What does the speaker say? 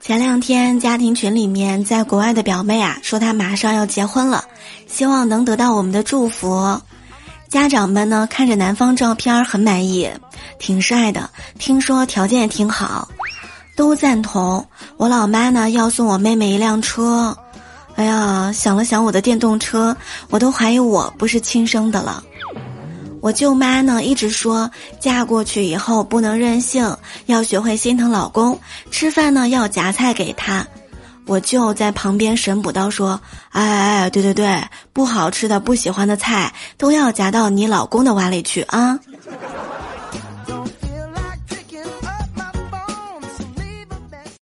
前两天家庭群里面，在国外的表妹啊说她马上要结婚了，希望能得到我们的祝福。家长们呢看着男方照片很满意，挺帅的，听说条件也挺好，都赞同。我老妈呢要送我妹妹一辆车，哎呀，想了想我的电动车，我都怀疑我不是亲生的了。我舅妈呢一直说，嫁过去以后不能任性，要学会心疼老公，吃饭呢要夹菜给他。我舅在旁边神补刀说：“哎哎，对对对，不好吃的、不喜欢的菜都要夹到你老公的碗里去啊。”